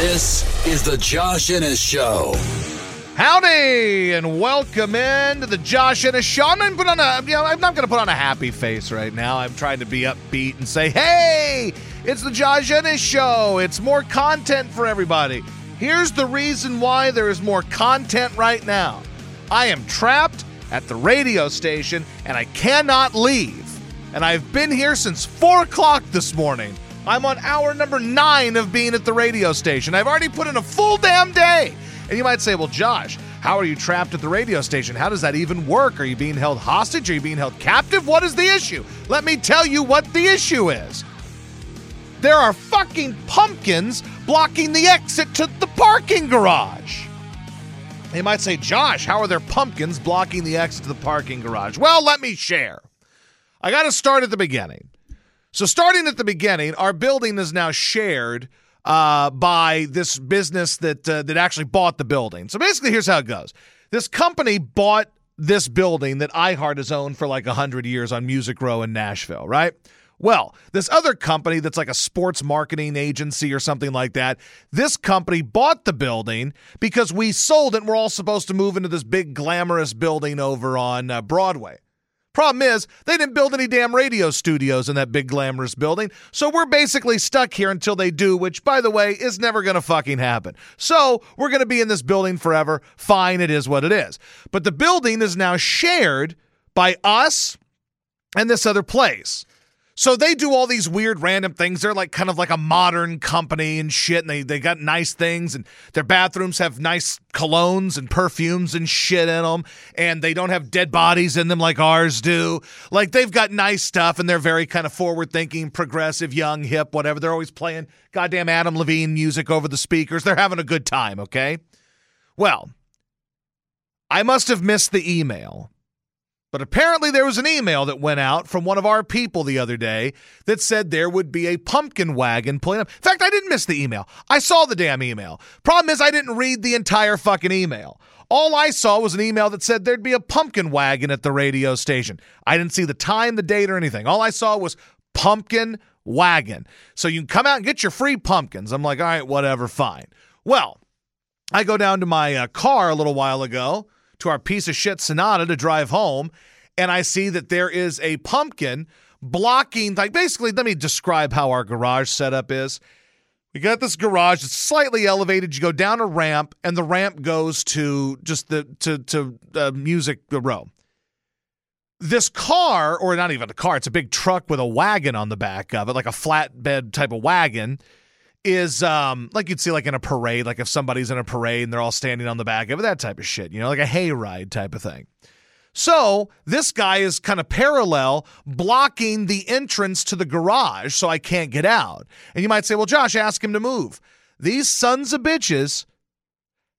This is the Josh Innes Show. Howdy and welcome in to the Josh Innes Show. I'm not put on a, you know, I'm not going to put on a happy face right now. I'm trying to be upbeat and say, "Hey, it's the Josh Innes Show. It's more content for everybody." Here's the reason why there is more content right now. I am trapped at the radio station and I cannot leave. And I've been here since four o'clock this morning. I'm on hour number nine of being at the radio station. I've already put in a full damn day. And you might say, well, Josh, how are you trapped at the radio station? How does that even work? Are you being held hostage? Are you being held captive? What is the issue? Let me tell you what the issue is. There are fucking pumpkins blocking the exit to the parking garage. They might say, Josh, how are there pumpkins blocking the exit to the parking garage? Well, let me share. I got to start at the beginning. So, starting at the beginning, our building is now shared uh, by this business that uh, that actually bought the building. So basically, here's how it goes: this company bought this building that iHeart has owned for like hundred years on Music Row in Nashville, right? Well, this other company that's like a sports marketing agency or something like that, this company bought the building because we sold it and we're all supposed to move into this big glamorous building over on uh, Broadway. Problem is, they didn't build any damn radio studios in that big glamorous building, so we're basically stuck here until they do, which, by the way, is never gonna fucking happen. So we're gonna be in this building forever. Fine, it is what it is. But the building is now shared by us and this other place. So they do all these weird random things. They're like kind of like a modern company and shit, and they, they got nice things, and their bathrooms have nice colognes and perfumes and shit in them, and they don't have dead bodies in them like ours do. Like they've got nice stuff, and they're very kind of forward thinking, progressive, young, hip, whatever. They're always playing goddamn Adam Levine music over the speakers. They're having a good time, okay? Well, I must have missed the email but apparently, there was an email that went out from one of our people the other day that said there would be a pumpkin wagon pulling up. In fact, I didn't miss the email. I saw the damn email. Problem is, I didn't read the entire fucking email. All I saw was an email that said there'd be a pumpkin wagon at the radio station. I didn't see the time, the date, or anything. All I saw was pumpkin wagon. So you can come out and get your free pumpkins. I'm like, all right, whatever, fine. Well, I go down to my uh, car a little while ago to our piece of shit Sonata to drive home, and I see that there is a pumpkin blocking, like basically, let me describe how our garage setup is. We got this garage, that's slightly elevated. You go down a ramp, and the ramp goes to just the to to uh, music row. This car, or not even a car, it's a big truck with a wagon on the back of it, like a flatbed type of wagon is um like you'd see like in a parade, like if somebody's in a parade and they're all standing on the back of it, that type of shit, you know, like a hayride type of thing. So this guy is kind of parallel blocking the entrance to the garage so I can't get out. And you might say, well, Josh, ask him to move. These sons of bitches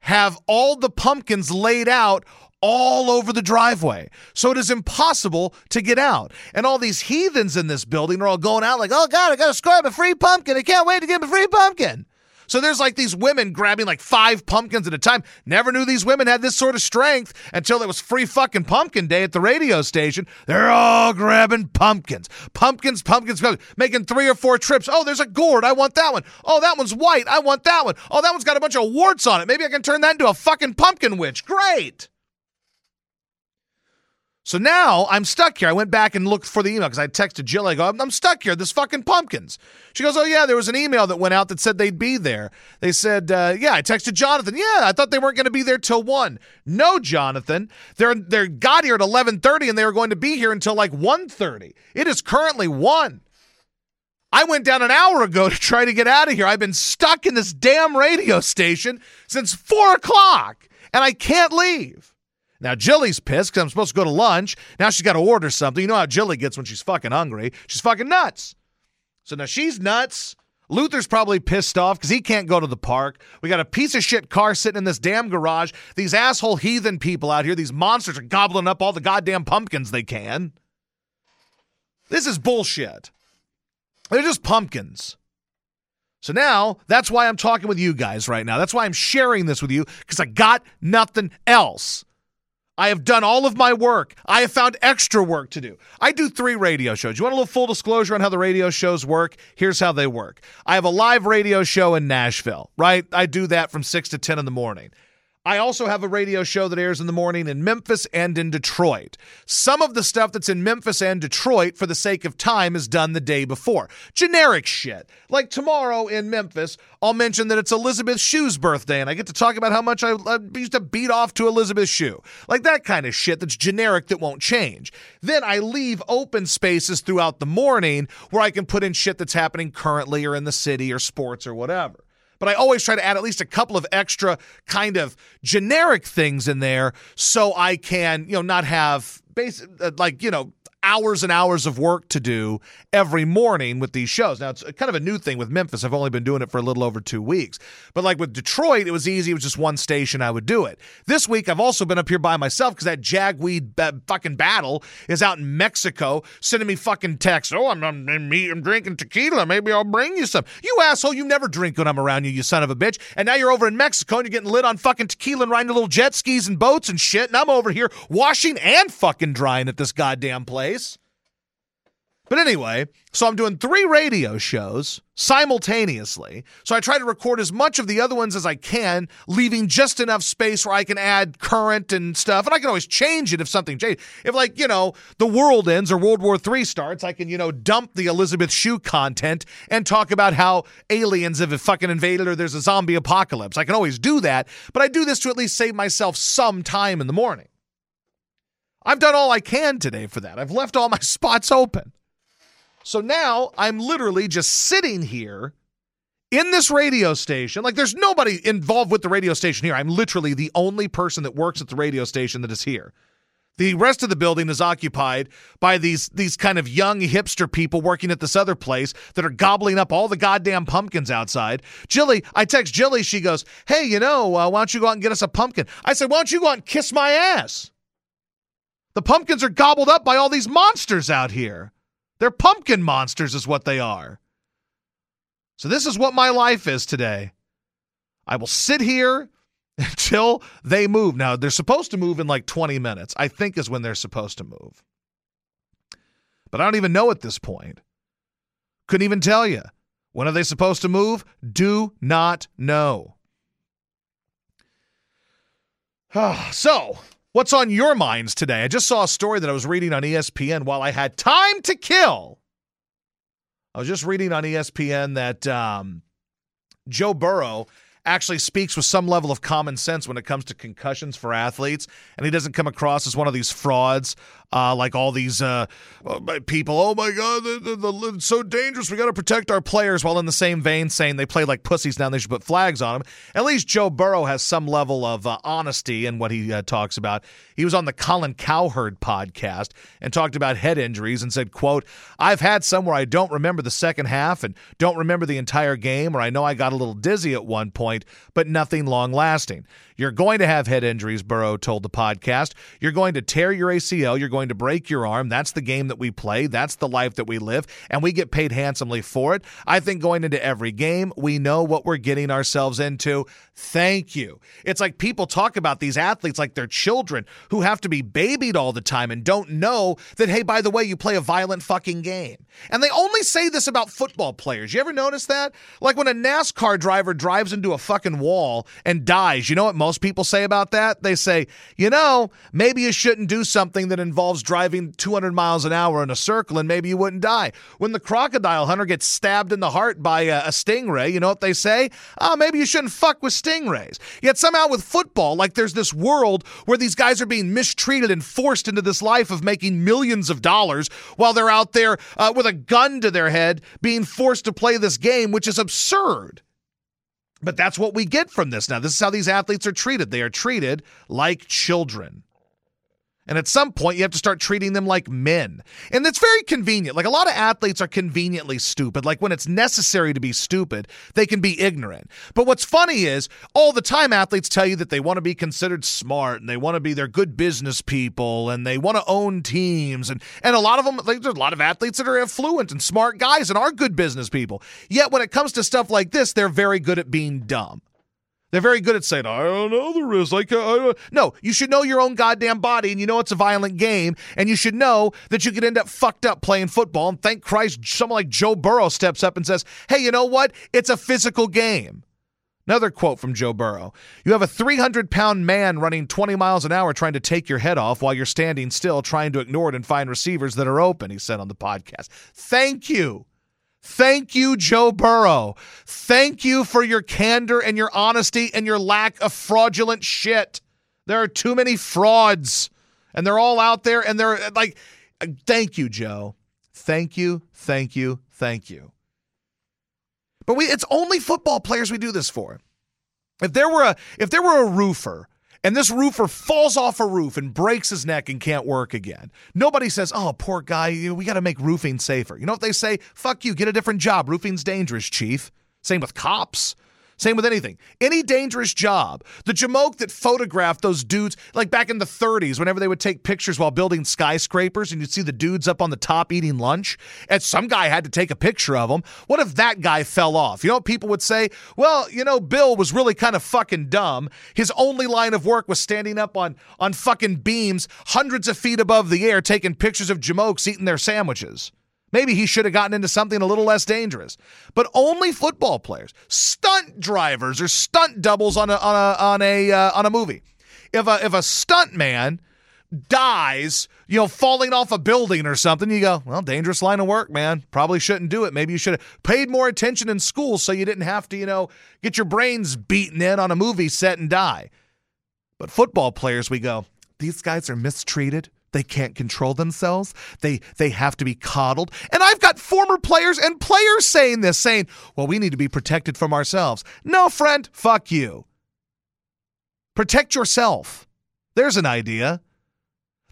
have all the pumpkins laid out all over the driveway. So it is impossible to get out. And all these heathens in this building are all going out like, oh God, I got to score a free pumpkin. I can't wait to get a free pumpkin. So there's like these women grabbing like five pumpkins at a time. Never knew these women had this sort of strength until it was free fucking pumpkin day at the radio station. They're all grabbing pumpkins. Pumpkins, pumpkins, pumpkins, making three or four trips. Oh, there's a gourd. I want that one. Oh, that one's white. I want that one. Oh, that one's got a bunch of warts on it. Maybe I can turn that into a fucking pumpkin witch. Great. So now I'm stuck here. I went back and looked for the email because I texted Jill. I go, I'm, stuck here. This fucking pumpkins. She goes, Oh, yeah, there was an email that went out that said they'd be there. They said, uh, Yeah, I texted Jonathan. Yeah, I thought they weren't going to be there till 1. No, Jonathan. They're, they're got here at 11.30 and they were going to be here until like 1.30. It is currently 1. I went down an hour ago to try to get out of here. I've been stuck in this damn radio station since 4 o'clock and I can't leave. Now, Jilly's pissed because I'm supposed to go to lunch. Now she's got to order something. You know how Jilly gets when she's fucking hungry. She's fucking nuts. So now she's nuts. Luther's probably pissed off because he can't go to the park. We got a piece of shit car sitting in this damn garage. These asshole heathen people out here, these monsters are gobbling up all the goddamn pumpkins they can. This is bullshit. They're just pumpkins. So now that's why I'm talking with you guys right now. That's why I'm sharing this with you because I got nothing else. I have done all of my work. I have found extra work to do. I do three radio shows. You want a little full disclosure on how the radio shows work? Here's how they work I have a live radio show in Nashville, right? I do that from 6 to 10 in the morning. I also have a radio show that airs in the morning in Memphis and in Detroit. Some of the stuff that's in Memphis and Detroit, for the sake of time, is done the day before. Generic shit. Like tomorrow in Memphis, I'll mention that it's Elizabeth Shue's birthday, and I get to talk about how much I, I used to beat off to Elizabeth Shue. Like that kind of shit that's generic that won't change. Then I leave open spaces throughout the morning where I can put in shit that's happening currently or in the city or sports or whatever but I always try to add at least a couple of extra kind of generic things in there so I can, you know, not have basic uh, like, you know, hours and hours of work to do every morning with these shows. Now, it's kind of a new thing with Memphis. I've only been doing it for a little over two weeks. But like with Detroit, it was easy. It was just one station I would do it. This week, I've also been up here by myself because that jagweed fucking battle is out in Mexico sending me fucking texts. Oh, I'm, I'm, I'm drinking tequila. Maybe I'll bring you some. You asshole, you never drink when I'm around you, you son of a bitch. And now you're over in Mexico and you're getting lit on fucking tequila and riding little jet skis and boats and shit. And I'm over here washing and fucking drying at this goddamn place. But anyway, so I'm doing three radio shows simultaneously. So I try to record as much of the other ones as I can, leaving just enough space where I can add current and stuff. And I can always change it if something changes. If, like, you know, the world ends or World War III starts, I can, you know, dump the Elizabeth Shue content and talk about how aliens have fucking invaded or there's a zombie apocalypse. I can always do that. But I do this to at least save myself some time in the morning. I've done all I can today for that. I've left all my spots open. So now I'm literally just sitting here in this radio station. Like there's nobody involved with the radio station here. I'm literally the only person that works at the radio station that is here. The rest of the building is occupied by these these kind of young hipster people working at this other place that are gobbling up all the goddamn pumpkins outside. Jilly, I text Jilly. She goes, "Hey, you know, uh, why don't you go out and get us a pumpkin?" I said, "Why don't you go out and kiss my ass?" The pumpkins are gobbled up by all these monsters out here. They're pumpkin monsters, is what they are. So, this is what my life is today. I will sit here until they move. Now, they're supposed to move in like 20 minutes, I think is when they're supposed to move. But I don't even know at this point. Couldn't even tell you. When are they supposed to move? Do not know. so, What's on your minds today? I just saw a story that I was reading on ESPN while I had time to kill. I was just reading on ESPN that um, Joe Burrow actually speaks with some level of common sense when it comes to concussions for athletes, and he doesn't come across as one of these frauds uh, like all these uh, uh people. Oh my God, the, the, it's so dangerous. We got to protect our players. While in the same vein, saying they play like pussies now, they should put flags on them. At least Joe Burrow has some level of uh, honesty in what he uh, talks about. He was on the Colin Cowherd podcast and talked about head injuries and said, "quote I've had some where I don't remember the second half and don't remember the entire game, or I know I got a little dizzy at one point, but nothing long lasting." You're going to have head injuries, Burrow told the podcast. You're going to tear your ACL. You're going to break your arm. That's the game that we play. That's the life that we live, and we get paid handsomely for it. I think going into every game, we know what we're getting ourselves into. Thank you. It's like people talk about these athletes like they're children who have to be babied all the time and don't know that, hey, by the way, you play a violent fucking game. And they only say this about football players. You ever notice that? Like when a NASCAR driver drives into a fucking wall and dies, you know what most people say about that? They say, you know, maybe you shouldn't do something that involves driving 200 miles an hour in a circle and maybe you wouldn't die. When the crocodile hunter gets stabbed in the heart by a, a stingray, you know what they say? Oh, maybe you shouldn't fuck with stingrays stingrays. Yet somehow with football, like there's this world where these guys are being mistreated and forced into this life of making millions of dollars while they're out there uh, with a gun to their head being forced to play this game, which is absurd. But that's what we get from this now. This is how these athletes are treated. They are treated like children. And at some point, you have to start treating them like men. And it's very convenient. Like a lot of athletes are conveniently stupid. Like when it's necessary to be stupid, they can be ignorant. But what's funny is all the time athletes tell you that they want to be considered smart and they want to be they're good business people and they want to own teams. And, and a lot of them, like, there's a lot of athletes that are affluent and smart guys and are good business people. Yet when it comes to stuff like this, they're very good at being dumb. They're very good at saying, I don't know the risk. Like, uh, I no, you should know your own goddamn body, and you know it's a violent game, and you should know that you could end up fucked up playing football. And thank Christ, someone like Joe Burrow steps up and says, Hey, you know what? It's a physical game. Another quote from Joe Burrow You have a 300 pound man running 20 miles an hour trying to take your head off while you're standing still, trying to ignore it and find receivers that are open, he said on the podcast. Thank you. Thank you, Joe Burrow. Thank you for your candor and your honesty and your lack of fraudulent shit. There are too many frauds, and they're all out there, and they're uh, like, thank you, Joe. Thank you, thank you, thank you. But we it's only football players we do this for. If there were a if there were a roofer and this roofer falls off a roof and breaks his neck and can't work again. Nobody says, oh, poor guy, we got to make roofing safer. You know what they say? Fuck you, get a different job. Roofing's dangerous, chief. Same with cops. Same with anything. Any dangerous job. The jamoke that photographed those dudes, like back in the 30s, whenever they would take pictures while building skyscrapers and you'd see the dudes up on the top eating lunch, and some guy had to take a picture of them. What if that guy fell off? You know people would say? Well, you know, Bill was really kind of fucking dumb. His only line of work was standing up on, on fucking beams hundreds of feet above the air taking pictures of jamokes eating their sandwiches. Maybe he should have gotten into something a little less dangerous. But only football players, stunt drivers, or stunt doubles on a on a on a uh, on a movie. If a if a stunt man dies, you know, falling off a building or something, you go, well, dangerous line of work, man. Probably shouldn't do it. Maybe you should have paid more attention in school so you didn't have to, you know, get your brains beaten in on a movie set and die. But football players, we go, these guys are mistreated. They can't control themselves. They they have to be coddled. And I've got former players and players saying this, saying, "Well, we need to be protected from ourselves." No, friend, fuck you. Protect yourself. There's an idea.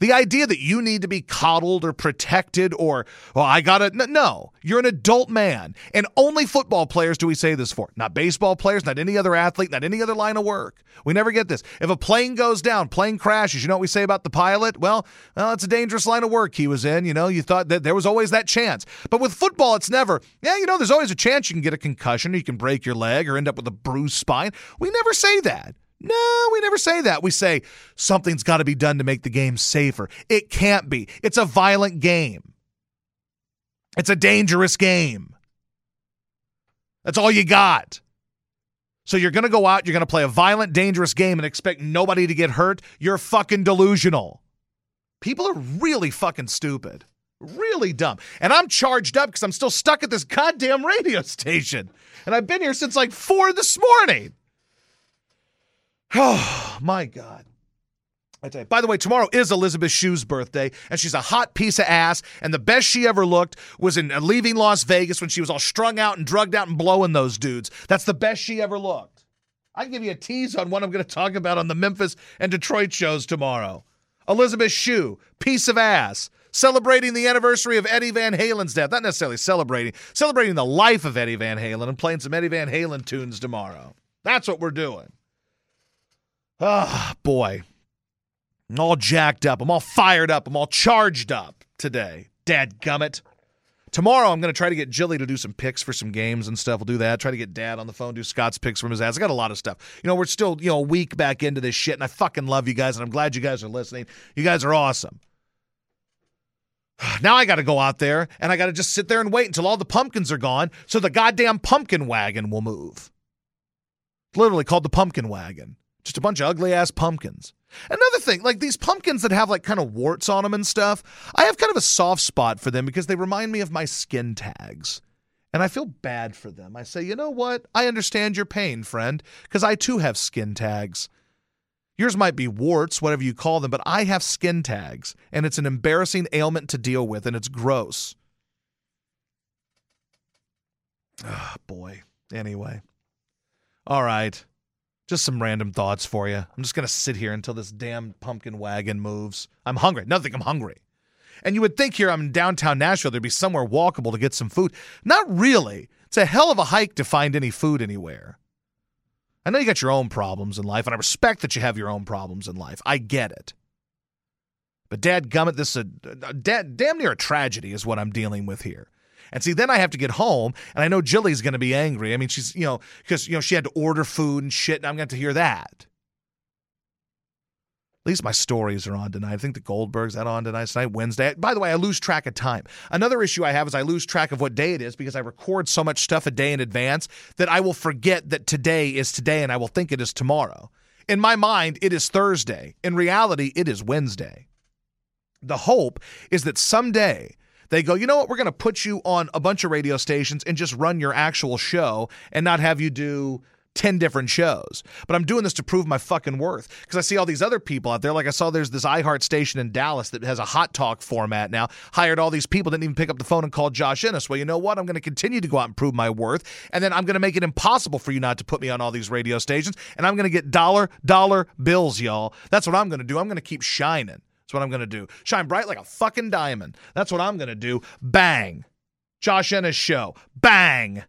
The idea that you need to be coddled or protected or, well, I got to, no, you're an adult man. And only football players do we say this for. Not baseball players, not any other athlete, not any other line of work. We never get this. If a plane goes down, plane crashes, you know what we say about the pilot? Well, well, it's a dangerous line of work he was in. You know, you thought that there was always that chance. But with football, it's never, yeah, you know, there's always a chance you can get a concussion or you can break your leg or end up with a bruised spine. We never say that. No, we never say that. We say something's got to be done to make the game safer. It can't be. It's a violent game, it's a dangerous game. That's all you got. So you're going to go out, you're going to play a violent, dangerous game and expect nobody to get hurt? You're fucking delusional. People are really fucking stupid. Really dumb. And I'm charged up because I'm still stuck at this goddamn radio station. And I've been here since like four this morning. Oh, my God. I tell you. By the way, tomorrow is Elizabeth Shue's birthday, and she's a hot piece of ass. And the best she ever looked was in uh, leaving Las Vegas when she was all strung out and drugged out and blowing those dudes. That's the best she ever looked. I can give you a tease on what I'm going to talk about on the Memphis and Detroit shows tomorrow. Elizabeth Shue, piece of ass, celebrating the anniversary of Eddie Van Halen's death. Not necessarily celebrating, celebrating the life of Eddie Van Halen and playing some Eddie Van Halen tunes tomorrow. That's what we're doing. Ah, oh, boy. I'm all jacked up. I'm all fired up. I'm all charged up today. Dad gummit. Tomorrow, I'm going to try to get Jilly to do some picks for some games and stuff. We'll do that. Try to get Dad on the phone, do Scott's picks from his ass. I got a lot of stuff. You know, we're still, you know, a week back into this shit, and I fucking love you guys, and I'm glad you guys are listening. You guys are awesome. Now I got to go out there and I got to just sit there and wait until all the pumpkins are gone so the goddamn pumpkin wagon will move. Literally called the pumpkin wagon. Just a bunch of ugly ass pumpkins. Another thing, like these pumpkins that have like kind of warts on them and stuff, I have kind of a soft spot for them because they remind me of my skin tags. And I feel bad for them. I say, you know what? I understand your pain, friend, because I too have skin tags. Yours might be warts, whatever you call them, but I have skin tags, and it's an embarrassing ailment to deal with, and it's gross. Ah, boy. Anyway. All right. Just some random thoughts for you. I'm just going to sit here until this damn pumpkin wagon moves. I'm hungry. Nothing, I'm hungry. And you would think here I'm in downtown Nashville, there'd be somewhere walkable to get some food. Not really. It's a hell of a hike to find any food anywhere. I know you got your own problems in life, and I respect that you have your own problems in life. I get it. But dad gummit, this is a, dad, damn near a tragedy is what I'm dealing with here. And see, then I have to get home, and I know Jilly's going to be angry. I mean, she's, you know, because, you know, she had to order food and shit, and I'm going to hear that. At least my stories are on tonight. I think the Goldbergs that on tonight. Tonight, Wednesday. By the way, I lose track of time. Another issue I have is I lose track of what day it is because I record so much stuff a day in advance that I will forget that today is today and I will think it is tomorrow. In my mind, it is Thursday. In reality, it is Wednesday. The hope is that someday they go, you know what, we're going to put you on a bunch of radio stations and just run your actual show and not have you do 10 different shows. But I'm doing this to prove my fucking worth because I see all these other people out there. Like I saw there's this iHeart station in Dallas that has a hot talk format now, hired all these people, didn't even pick up the phone and call Josh Innes. Well, you know what? I'm going to continue to go out and prove my worth. And then I'm going to make it impossible for you not to put me on all these radio stations. And I'm going to get dollar, dollar bills, y'all. That's what I'm going to do. I'm going to keep shining. What I'm going to do. Shine bright like a fucking diamond. That's what I'm going to do. Bang. Josh Innes show. Bang.